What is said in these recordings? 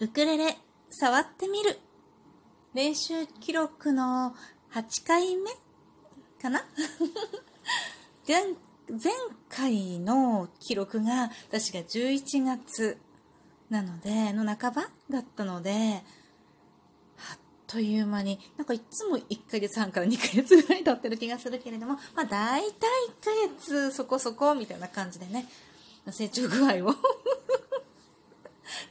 ウクレレ触ってみる。練習記録の8回目かな？前回の記録が私が11月なのでの半ばだったのであっという間になんかいつも1ヶ月半から2ヶ月ぐらい経ってる気がするけれどもまあ大体1ヶ月そこそこみたいな感じでね成長具合を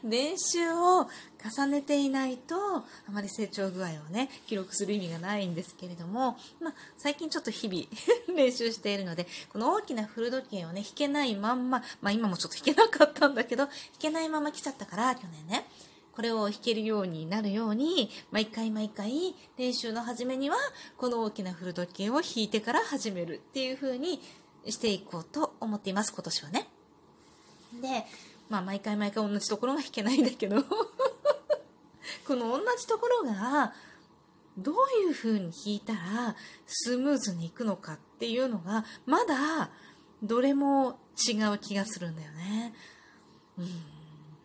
練習を重ねていないとあまり成長具合をね記録する意味がないんですけれども、まあ、最近ちょっと日々 練習しているのでこの大きな古時計をね弾けないまんま、まあ、今もちょっと弾けなかったんだけど弾けないまま来ちゃったから去年ねこれを弾けるようになるように毎回毎回練習の初めにはこの大きな古時計を弾いてから始めるっていう風にしていこうと思っています今年はね。でまあ毎回毎回同じところが弾けないんだけど この同じところがどういう風に弾いたらスムーズにいくのかっていうのがまだどれも違う気がするんだよね。うん。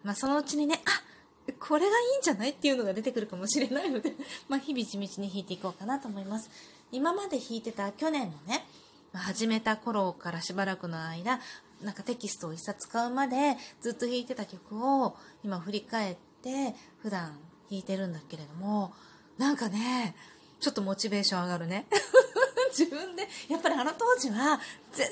まあそのうちにね、あこれがいいんじゃないっていうのが出てくるかもしれないので まあ日々地道に弾いていこうかなと思います。今まで弾いてた去年のね、始めた頃からしばらくの間、なんかテキストを一冊買うまでずっと弾いてた曲を今振り返って普段弾いてるんだけれども、なんかね、ちょっとモチベーション上がるね。自分で、やっぱりあの当時は全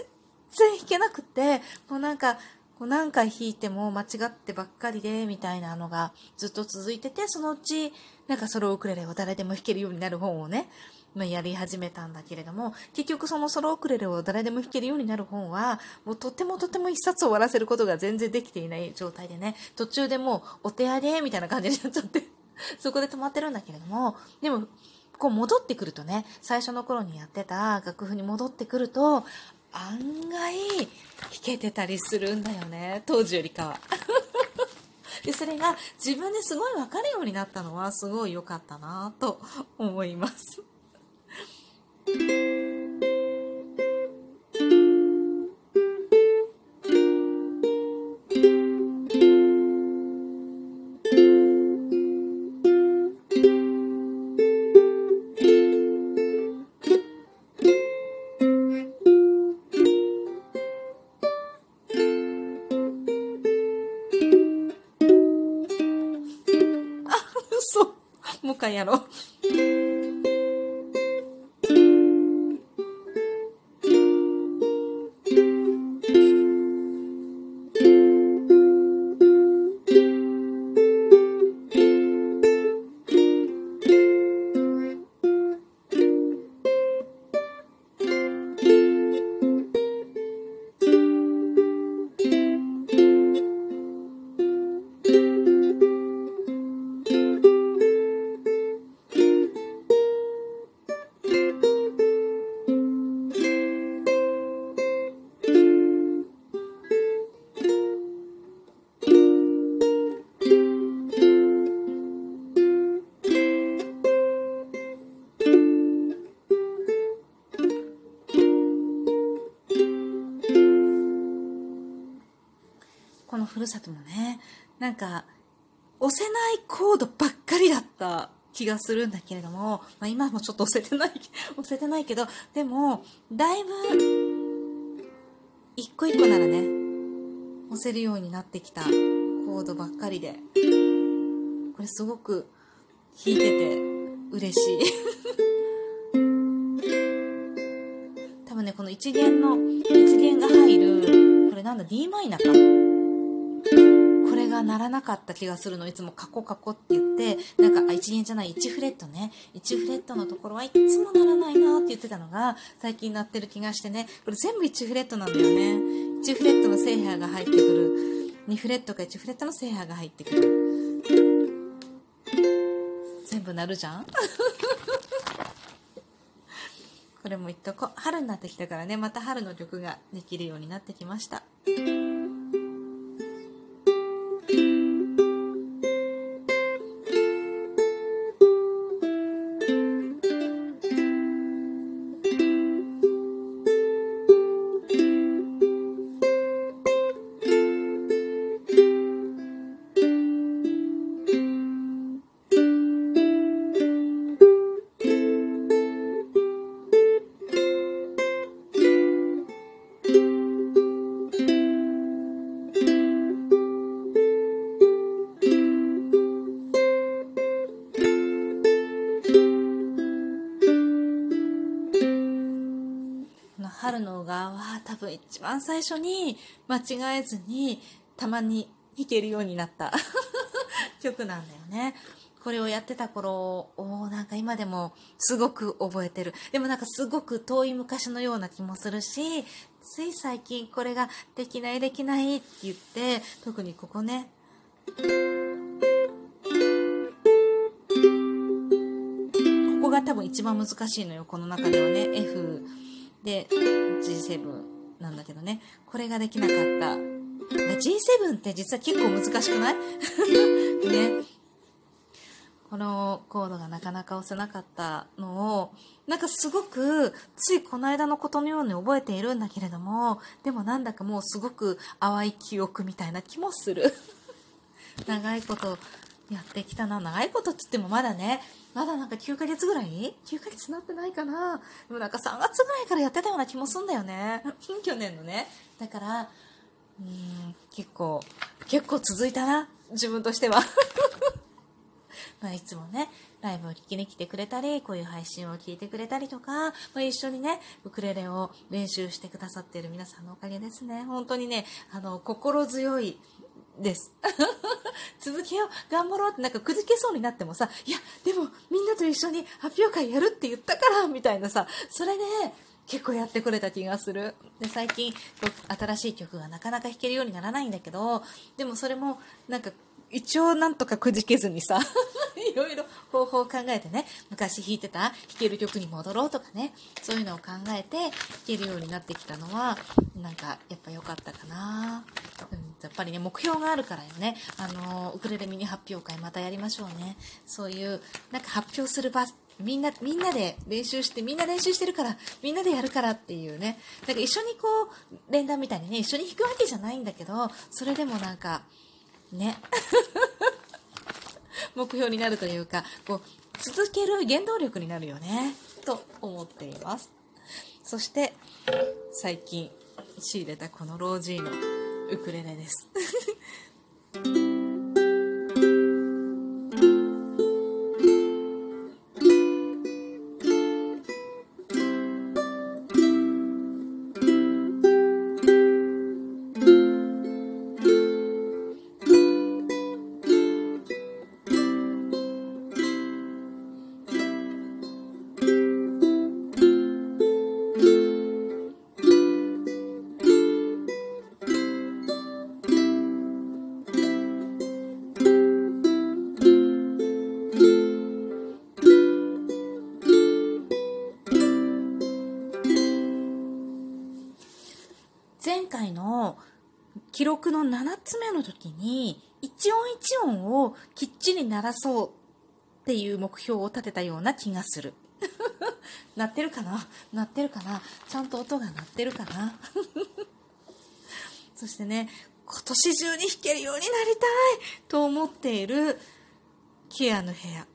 然弾けなくて、もうなんか、こう何回弾いても間違ってばっかりで、みたいなのがずっと続いてて、そのうち、なんかソロウクレレを誰でも弾けるようになる本をね、まあ、やり始めたんだけれども、結局そのソロウクレレを誰でも弾けるようになる本は、もうとってもとっても一冊終わらせることが全然できていない状態でね、途中でもうお手上げみたいな感じになっちゃって そこで止まってるんだけれども、でも、こう戻ってくるとね、最初の頃にやってた楽譜に戻ってくると、案外弾けてたりするんだよね、当時よりかは。で、それが自分ですごいわかるようになったのはすごい良かったなと思います。もう一回やろう。ふるさともね、なんか、押せないコードばっかりだった気がするんだけれども、まあ、今もちょっと押せてない、押せてないけど、でも、だいぶ、一個一個ならね、押せるようになってきたコードばっかりで、これすごく弾いてて嬉しい。多分ね、この一弦の、一弦が入る、これなんだ、d マイナか？これが鳴らなかった気がするのいつもカコカコって言ってなんかあ1弦じゃない1フレットね1フレットのところはいつも鳴らないなって言ってたのが最近鳴ってる気がしてねこれ全部1フレットなんだよね1フレットのセーハーが入ってくる2フレットか1フレットのセーハーが入ってくる全部鳴るじゃんこれも言っとこ春になってきたからねまた春の曲ができるようになってきました一番最初に間違えずにたまに弾けるようになった 曲なんだよね。これをやってた頃をなんか今でもすごく覚えてる。でもなんかすごく遠い昔のような気もするし、つい最近これができないできないって言って、特にここね。ここが多分一番難しいのよ、この中ではね。F で G7 なんだけどね。これができなかった。G7 って実は結構難しくない？ね。このコードがなかなか押せなかったのを、なんかすごく、ついこの間のことのように覚えているんだけれども、でもなんだかもうすごく淡い記憶みたいな気もする。長いことやってきたな。長いことって言ってもまだね、まだなんか9ヶ月ぐらい ?9 ヶ月なってないかなでもなんか3月ぐらいからやってたような気もすんだよね。去年のね。だから、うん、結構、結構続いたな。自分としては。まあ、いつもね、ライブを聞きに来てくれたり、こういう配信を聞いてくれたりとか、まあ、一緒にね、ウクレレを練習してくださっている皆さんのおかげですね。本当にね、あの、心強いです。続けよう、頑張ろうってなんかくじけそうになってもさ、いや、でもみんなと一緒に発表会やるって言ったから、みたいなさ、それで、結構やってくれた気がする。で、最近、新しい曲がなかなか弾けるようにならないんだけど、でもそれも、なんか一応なんとかくじけずにさ いろいろ方法を考えてね昔弾いてた弾ける曲に戻ろうとかねそういうのを考えて弾けるようになってきたのはなんかやっぱ良かったかな、うん、やっぱりね目標があるからよね。あのウクレレミニ発表会またやりましょうね。そういうなんか発表する場みんな、みんなで練習して、みんな練習してるから、みんなでやるからっていうね。なんか一緒にこう、連弾みたいにね、一緒に弾くわけじゃないんだけど、それでもなんか、ね。目標になるというかこう続ける原動力になるよね。と思っています。そして最近仕入れたこのロージーのウクレレです。つ目の時に一音一音をきっちり鳴らそうっていう目標を立てたような気がする。鳴ってるかな？鳴ってるかな？ちゃんと音が鳴ってるかな？そしてね、今年中に弾けるようになりたいと思っているケアの部屋。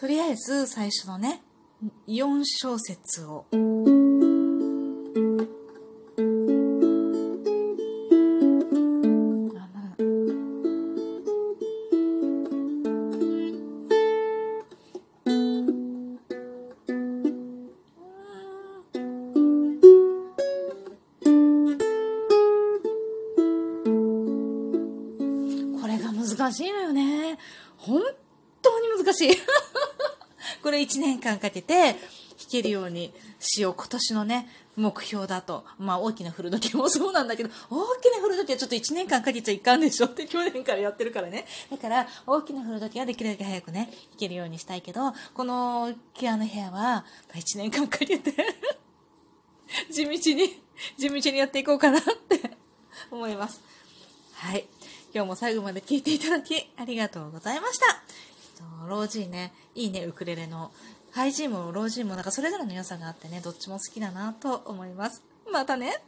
とりあえず最初のね4小節を。これが難しいのよね。本当に難しい。これ1年間かけて弾けるようにしよう今年のね目標だと。まあ大きな古時計もそうなんだけど、大きな古時計はちょっと1年間かけちゃいかんでしょって去年からやってるからね。だから大きな古時計はできるだけ早くね、弾けるようにしたいけど、このピアノ部屋は1年間かけて 地道に、地道にやっていこうかなって思います。はい。今日も最後まで聞いていただきありがとうございました。ロージーね、いいね、ウクレレの。ハイジーもロージーもなんかそれぞれの良さがあってね、どっちも好きだなと思います。またね。